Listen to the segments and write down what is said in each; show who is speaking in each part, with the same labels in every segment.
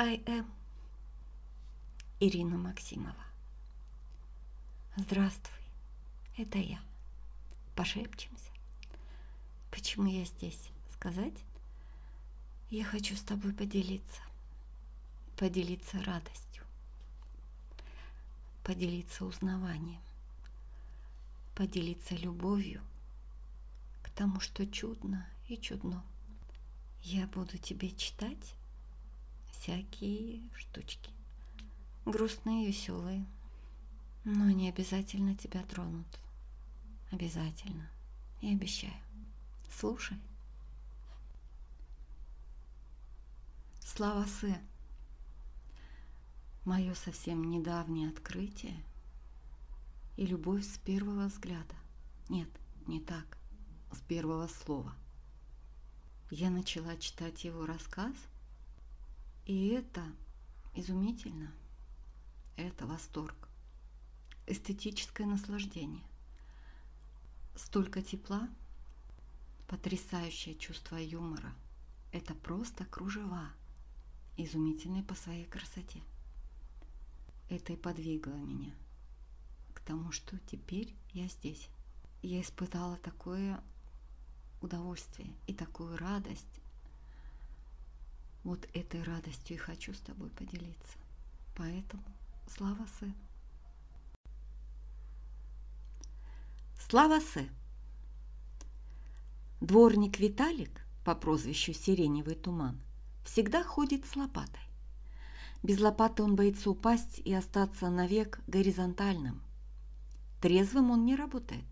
Speaker 1: I am Ирина Максимова. Здравствуй, это я. Пошепчемся. Почему я здесь? Сказать? Я хочу с тобой поделиться. Поделиться радостью. Поделиться узнаванием. Поделиться любовью к тому, что чудно и чудно. Я буду тебе читать всякие штучки. Грустные, веселые. Но они обязательно тебя тронут. Обязательно. Я обещаю. Слушай. Слава Сэ. Мое совсем недавнее открытие и любовь с первого взгляда. Нет, не так, с первого слова. Я начала читать его рассказ – и это изумительно. Это восторг. Эстетическое наслаждение. Столько тепла, потрясающее чувство юмора. Это просто кружева, изумительные по своей красоте. Это и подвигло меня к тому, что теперь я здесь. Я испытала такое удовольствие и такую радость вот этой радостью и хочу с тобой поделиться. Поэтому слава Сэ. Слава Сэ. Дворник Виталик по прозвищу Сиреневый туман всегда ходит с лопатой. Без лопаты он боится упасть и остаться навек горизонтальным. Трезвым он не работает,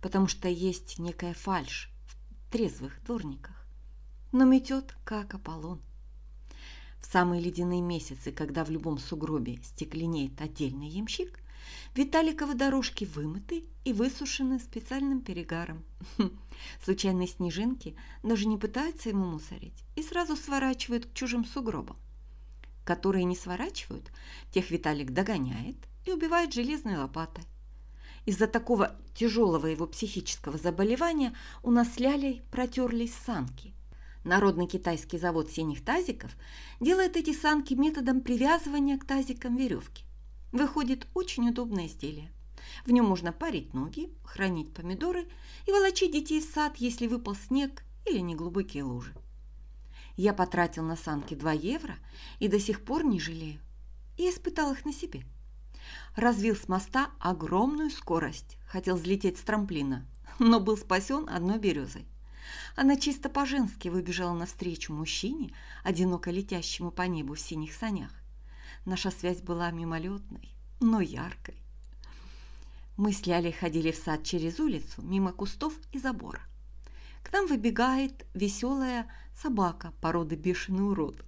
Speaker 1: потому что есть некая фальшь в трезвых дворниках. Но метет, как Аполлон – самые ледяные месяцы, когда в любом сугробе стекленеет отдельный ямщик, Виталиковы дорожки вымыты и высушены специальным перегаром. Случайные снежинки даже не пытаются ему мусорить и сразу сворачивают к чужим сугробам. Которые не сворачивают, тех Виталик догоняет и убивает железной лопатой. Из-за такого тяжелого его психического заболевания у нас лялей протерлись санки. Народный китайский завод синих тазиков делает эти санки методом привязывания к тазикам веревки. Выходит очень удобное изделие. В нем можно парить ноги, хранить помидоры и волочить детей в сад, если выпал снег или неглубокие лужи. Я потратил на санки 2 евро и до сих пор не жалею. И испытал их на себе. Развил с моста огромную скорость, хотел взлететь с трамплина, но был спасен одной березой. Она чисто по-женски выбежала навстречу мужчине, одиноко летящему по небу в синих санях. Наша связь была мимолетной, но яркой. Мы с Лялей ходили в сад через улицу, мимо кустов и забора. К нам выбегает веселая собака породы бешеный урод.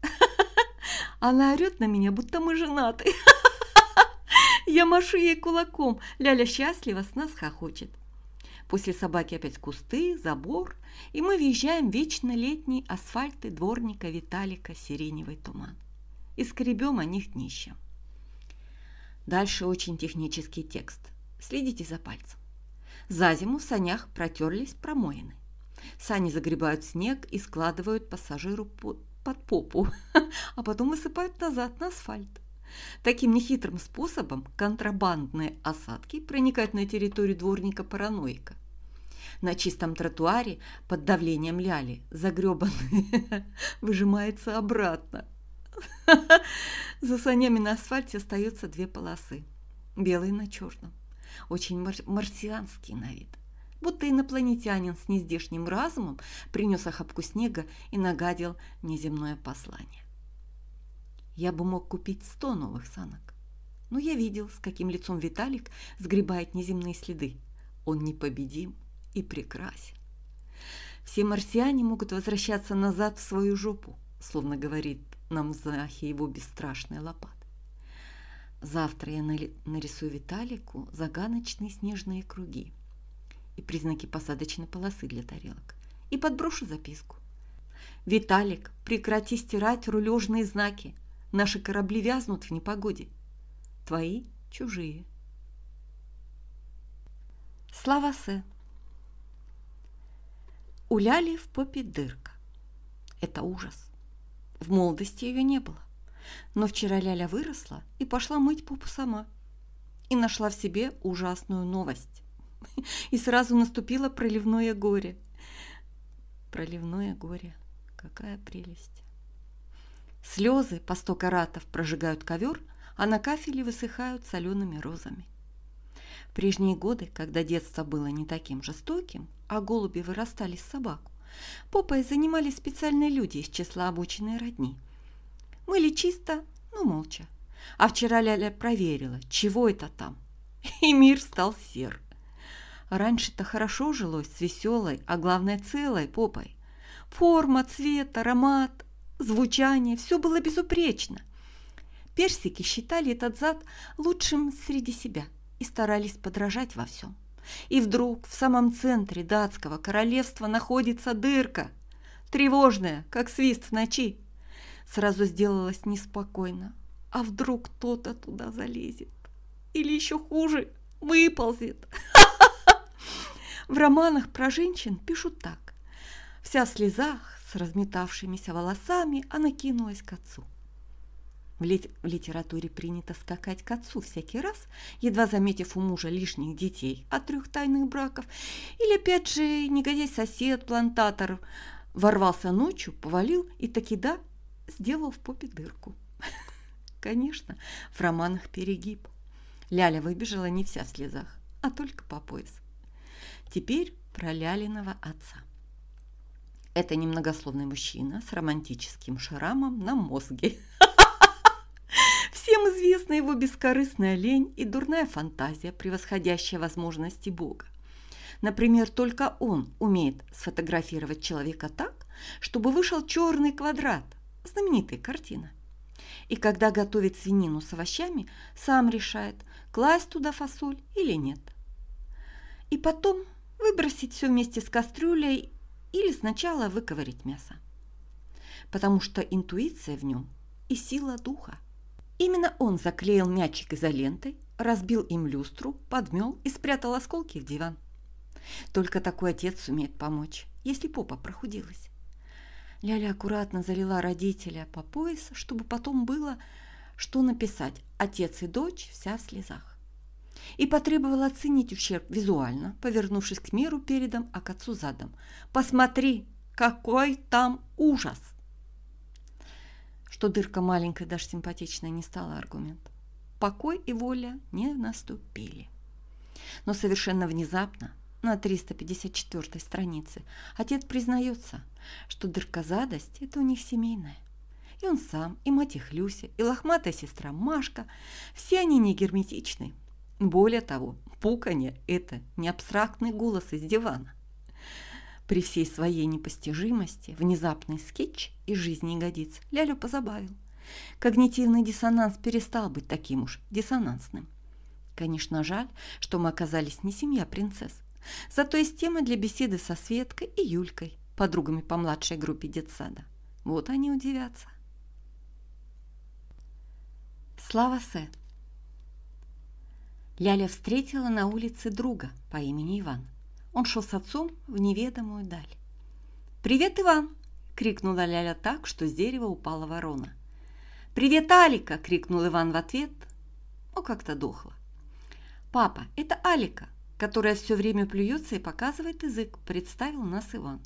Speaker 1: Она орет на меня, будто мы женаты. Я машу ей кулаком. Ляля счастлива, с нас хохочет. После собаки опять кусты, забор, и мы въезжаем в вечно летний асфальт и дворника Виталика сиреневый туман. И скребем о них днищем. Дальше очень технический текст. Следите за пальцем. За зиму в санях протерлись промоины. Сани загребают снег и складывают пассажиру под попу, а потом высыпают назад на асфальт. Таким нехитрым способом контрабандные осадки проникают на территорию дворника-параноика. На чистом тротуаре под давлением ляли загребанный выжимается обратно. За санями на асфальте остаются две полосы, белый на черном, очень мар марсианский на вид. Будто инопланетянин с нездешним разумом принес охапку снега и нагадил неземное послание. Я бы мог купить сто новых санок. Но я видел, с каким лицом Виталик сгребает неземные следы. Он непобедим и прекрасен. Все марсиане могут возвращаться назад в свою жопу, словно говорит нам Захи его бесстрашная лопата. Завтра я нарисую Виталику загадочные снежные круги и признаки посадочной полосы для тарелок и подброшу записку. «Виталик, прекрати стирать рулежные знаки!» Наши корабли вязнут в непогоде. Твои чужие. Слава Сэ. У Ляли в попе дырка. Это ужас. В молодости ее не было. Но вчера Ляля выросла и пошла мыть попу сама. И нашла в себе ужасную новость. И сразу наступило проливное горе. Проливное горе. Какая прелесть. Слезы по сто каратов прожигают ковер, а на кафеле высыхают солеными розами. Прежние годы, когда детство было не таким жестоким, а голуби вырастали с собаку, попой занимались специальные люди из числа обученной родни. Мыли чисто, но молча. А вчера Ляля проверила, чего это там. И мир стал сер. Раньше-то хорошо жилось с веселой, а главное целой попой. Форма, цвет, аромат, звучание – все было безупречно. Персики считали этот зад лучшим среди себя и старались подражать во всем. И вдруг в самом центре датского королевства находится дырка, тревожная, как свист в ночи. Сразу сделалось неспокойно. А вдруг кто-то туда залезет? Или еще хуже, выползет? В романах про женщин пишут так. Вся в слезах, с разметавшимися волосами, она кинулась к отцу. В, лит в литературе принято скакать к отцу всякий раз, едва заметив у мужа лишних детей от трех тайных браков. Или, опять же, негодяй-сосед, плантатор, ворвался ночью, повалил и таки да, сделал в попе дырку. Конечно, в романах перегиб. Ляля выбежала не вся в слезах, а только по пояс. Теперь про Лялиного отца. Это немногословный мужчина с романтическим шрамом на мозге. Всем известна его бескорыстная лень и дурная фантазия, превосходящая возможности Бога. Например, только он умеет сфотографировать человека так, чтобы вышел черный квадрат. Знаменитая картина. И когда готовит свинину с овощами, сам решает, класть туда фасоль или нет. И потом выбросить все вместе с кастрюлей или сначала выковырить мясо. Потому что интуиция в нем и сила духа. Именно он заклеил мячик изолентой, разбил им люстру, подмел и спрятал осколки в диван. Только такой отец сумеет помочь, если попа прохудилась. Ляля аккуратно залила родителя по пояс, чтобы потом было что написать «Отец и дочь вся в слезах» и потребовал оценить ущерб визуально, повернувшись к миру передом, а к отцу задом. «Посмотри, какой там ужас!» Что дырка маленькая, даже симпатичная, не стала аргумент. Покой и воля не наступили. Но совершенно внезапно, на 354 странице, отец признается, что дыркозадость – это у них семейная. И он сам, и мать их Люся, и лохматая сестра Машка – все они не герметичны, более того, пуканье – это не абстрактный голос из дивана. При всей своей непостижимости внезапный скетч из жизни годится Лялю позабавил. Когнитивный диссонанс перестал быть таким уж диссонансным. Конечно, жаль, что мы оказались не семья принцесс. Зато есть тема для беседы со Светкой и Юлькой, подругами по младшей группе детсада. Вот они удивятся. Слава Сэ. Ляля встретила на улице друга по имени Иван. Он шел с отцом в неведомую даль. «Привет, Иван!» – крикнула Ляля так, что с дерева упала ворона. «Привет, Алика!» – крикнул Иван в ответ, но как-то дохло. «Папа, это Алика, которая все время плюется и показывает язык», – представил нас Иван.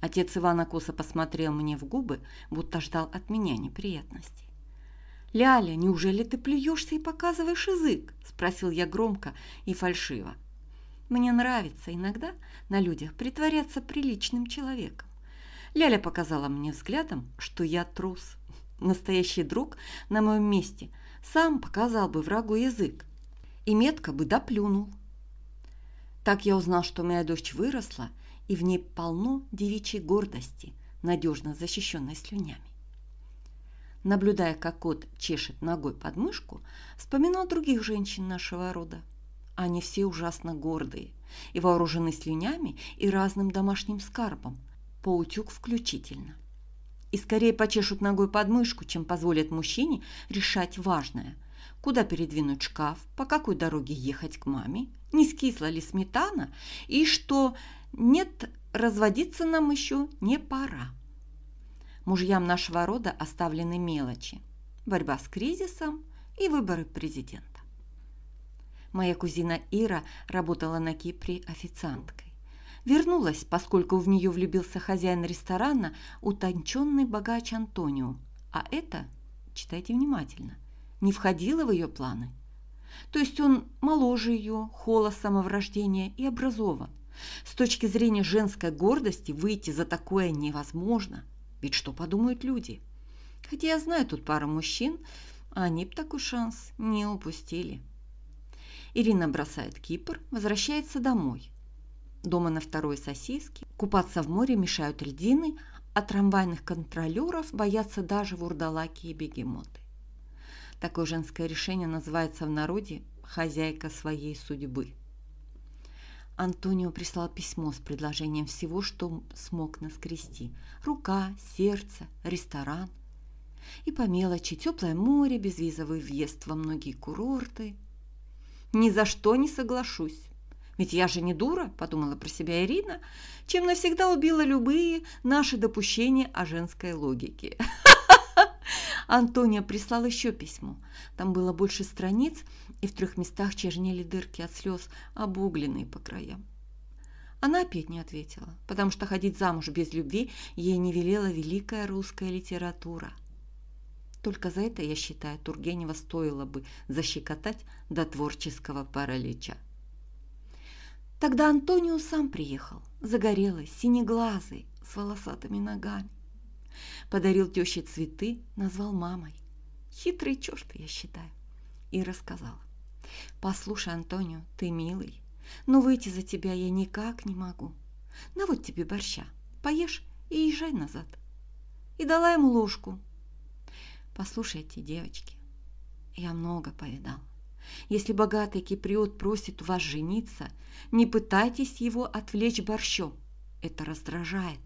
Speaker 1: Отец Ивана косо посмотрел мне в губы, будто ждал от меня неприятностей. «Ляля, неужели ты плюешься и показываешь язык?» – спросил я громко и фальшиво. Мне нравится иногда на людях притворяться приличным человеком. Ляля показала мне взглядом, что я трус. Настоящий друг на моем месте сам показал бы врагу язык и метко бы доплюнул. Так я узнал, что моя дочь выросла, и в ней полно девичьей гордости, надежно защищенной слюнями наблюдая, как кот чешет ногой подмышку, вспоминал других женщин нашего рода. Они все ужасно гордые и вооружены слюнями и разным домашним скарбом, поутюг включительно. И скорее почешут ногой подмышку, чем позволят мужчине решать важное. Куда передвинуть шкаф, по какой дороге ехать к маме, не скисла ли сметана и что нет, разводиться нам еще не пора. Мужьям нашего рода оставлены мелочи. борьба с кризисом и выборы президента. Моя кузина Ира работала на Кипре официанткой. Вернулась, поскольку в нее влюбился хозяин ресторана, утонченный богач Антонио. А это, читайте внимательно, не входило в ее планы. То есть он моложе ее, холос самоврождения и образован. С точки зрения женской гордости выйти за такое невозможно. Ведь что подумают люди? Хотя я знаю тут пару мужчин, а они б такой шанс не упустили. Ирина бросает Кипр, возвращается домой. Дома на второй сосиске. Купаться в море мешают льдины, а трамвайных контролеров боятся даже вурдалаки и бегемоты. Такое женское решение называется в народе «хозяйка своей судьбы». Антонио прислал письмо с предложением всего, что смог наскрести. Рука, сердце, ресторан. И по мелочи теплое море, безвизовый въезд во многие курорты. Ни за что не соглашусь. Ведь я же не дура, подумала про себя Ирина, чем навсегда убила любые наши допущения о женской логике. Антония прислал еще письмо. Там было больше страниц, и в трех местах чернели дырки от слез, обугленные по краям. Она опять не ответила, потому что ходить замуж без любви ей не велела великая русская литература. Только за это, я считаю, Тургенева стоило бы защекотать до творческого паралича. Тогда Антонио сам приехал, загорелый, синеглазый, с волосатыми ногами. Подарил теще цветы, назвал мамой. Хитрый черт, я считаю. И рассказала. «Послушай, Антонио, ты милый, но выйти за тебя я никак не могу. На вот тебе борща, поешь и езжай назад». И дала ему ложку. «Послушайте, девочки, я много повидал. Если богатый киприот просит вас жениться, не пытайтесь его отвлечь борщом. Это раздражает.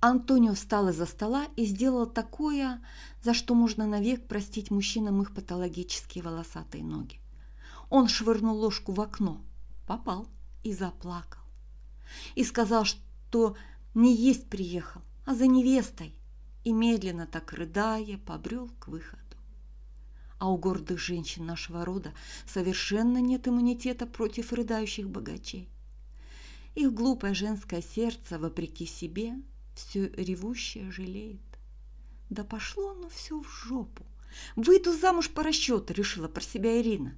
Speaker 1: Антонио встал из-за стола и сделал такое, за что можно навек простить мужчинам их патологические волосатые ноги. Он швырнул ложку в окно, попал и заплакал. И сказал, что не есть приехал, а за невестой, и медленно так рыдая побрел к выходу. А у гордых женщин нашего рода совершенно нет иммунитета против рыдающих богачей. Их глупое женское сердце, вопреки себе, все ревущее жалеет. Да пошло оно все в жопу. Выйду замуж по расчету, решила про себя Ирина.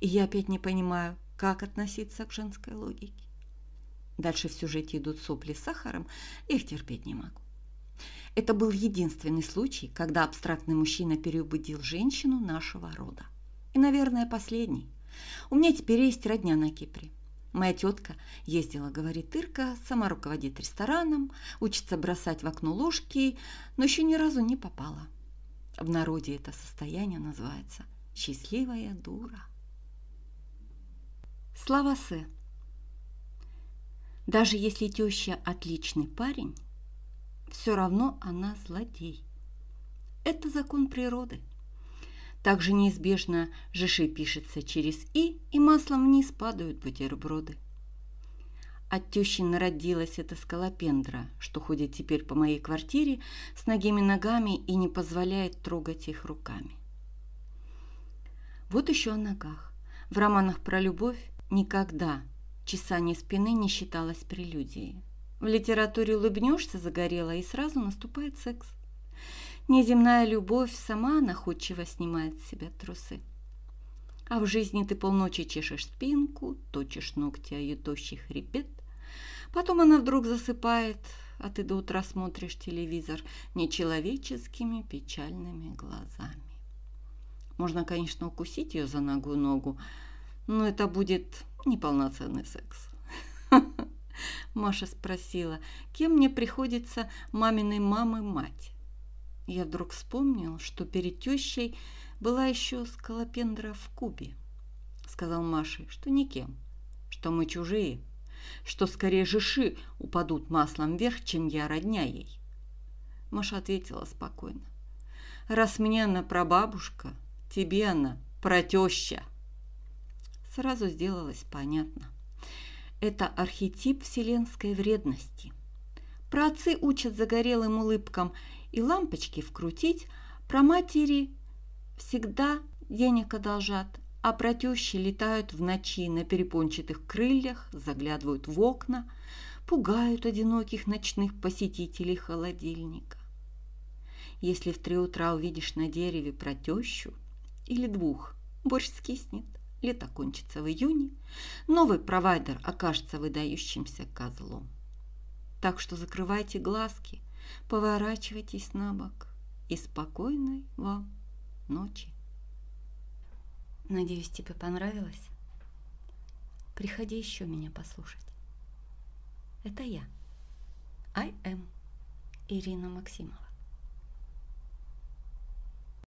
Speaker 1: И я опять не понимаю, как относиться к женской логике. Дальше в сюжете идут сопли с сахаром, их терпеть не могу. Это был единственный случай, когда абстрактный мужчина переубедил женщину нашего рода. И, наверное, последний. У меня теперь есть родня на Кипре. Моя тетка ездила, говорит Ирка, сама руководит рестораном, учится бросать в окно ложки, но еще ни разу не попала. В народе это состояние называется «счастливая дура». Слава С. Даже если теща отличный парень, все равно она злодей. Это закон природы. Также неизбежно жиши пишется через «и», и маслом вниз падают бутерброды. От тещи народилась эта скалопендра, что ходит теперь по моей квартире с ногими ногами и не позволяет трогать их руками. Вот еще о ногах. В романах про любовь никогда чесание спины не считалось прелюдией. В литературе улыбнешься загорело, и сразу наступает секс. Неземная любовь сама находчиво снимает с себя трусы. А в жизни ты полночи чешешь спинку, точишь ногти о ее тощий хребет. Потом она вдруг засыпает, а ты до утра смотришь телевизор нечеловеческими печальными глазами. Можно, конечно, укусить ее за ногу ногу, но это будет неполноценный секс. Маша спросила, кем мне приходится маминой мамы мать. Я вдруг вспомнил, что перед тещей была еще скалопендра в Кубе. Сказал Маше, что никем, что мы чужие, что скорее жиши упадут маслом вверх, чем я родня ей. Маша ответила спокойно. Раз мне она прабабушка, тебе она протеща. Сразу сделалось понятно. Это архетип вселенской вредности. Праотцы учат загорелым улыбкам и лампочки вкрутить, про матери всегда денег одолжат, а про тещи летают в ночи на перепончатых крыльях, заглядывают в окна, пугают одиноких ночных посетителей холодильника. Если в три утра увидишь на дереве про тещу или двух, борщ скиснет, лето кончится в июне, новый провайдер окажется выдающимся козлом. Так что закрывайте глазки, поворачивайтесь на бок и спокойной вам ночи. Надеюсь, тебе понравилось? Приходи еще меня послушать. Это я. I am Ирина Максимова.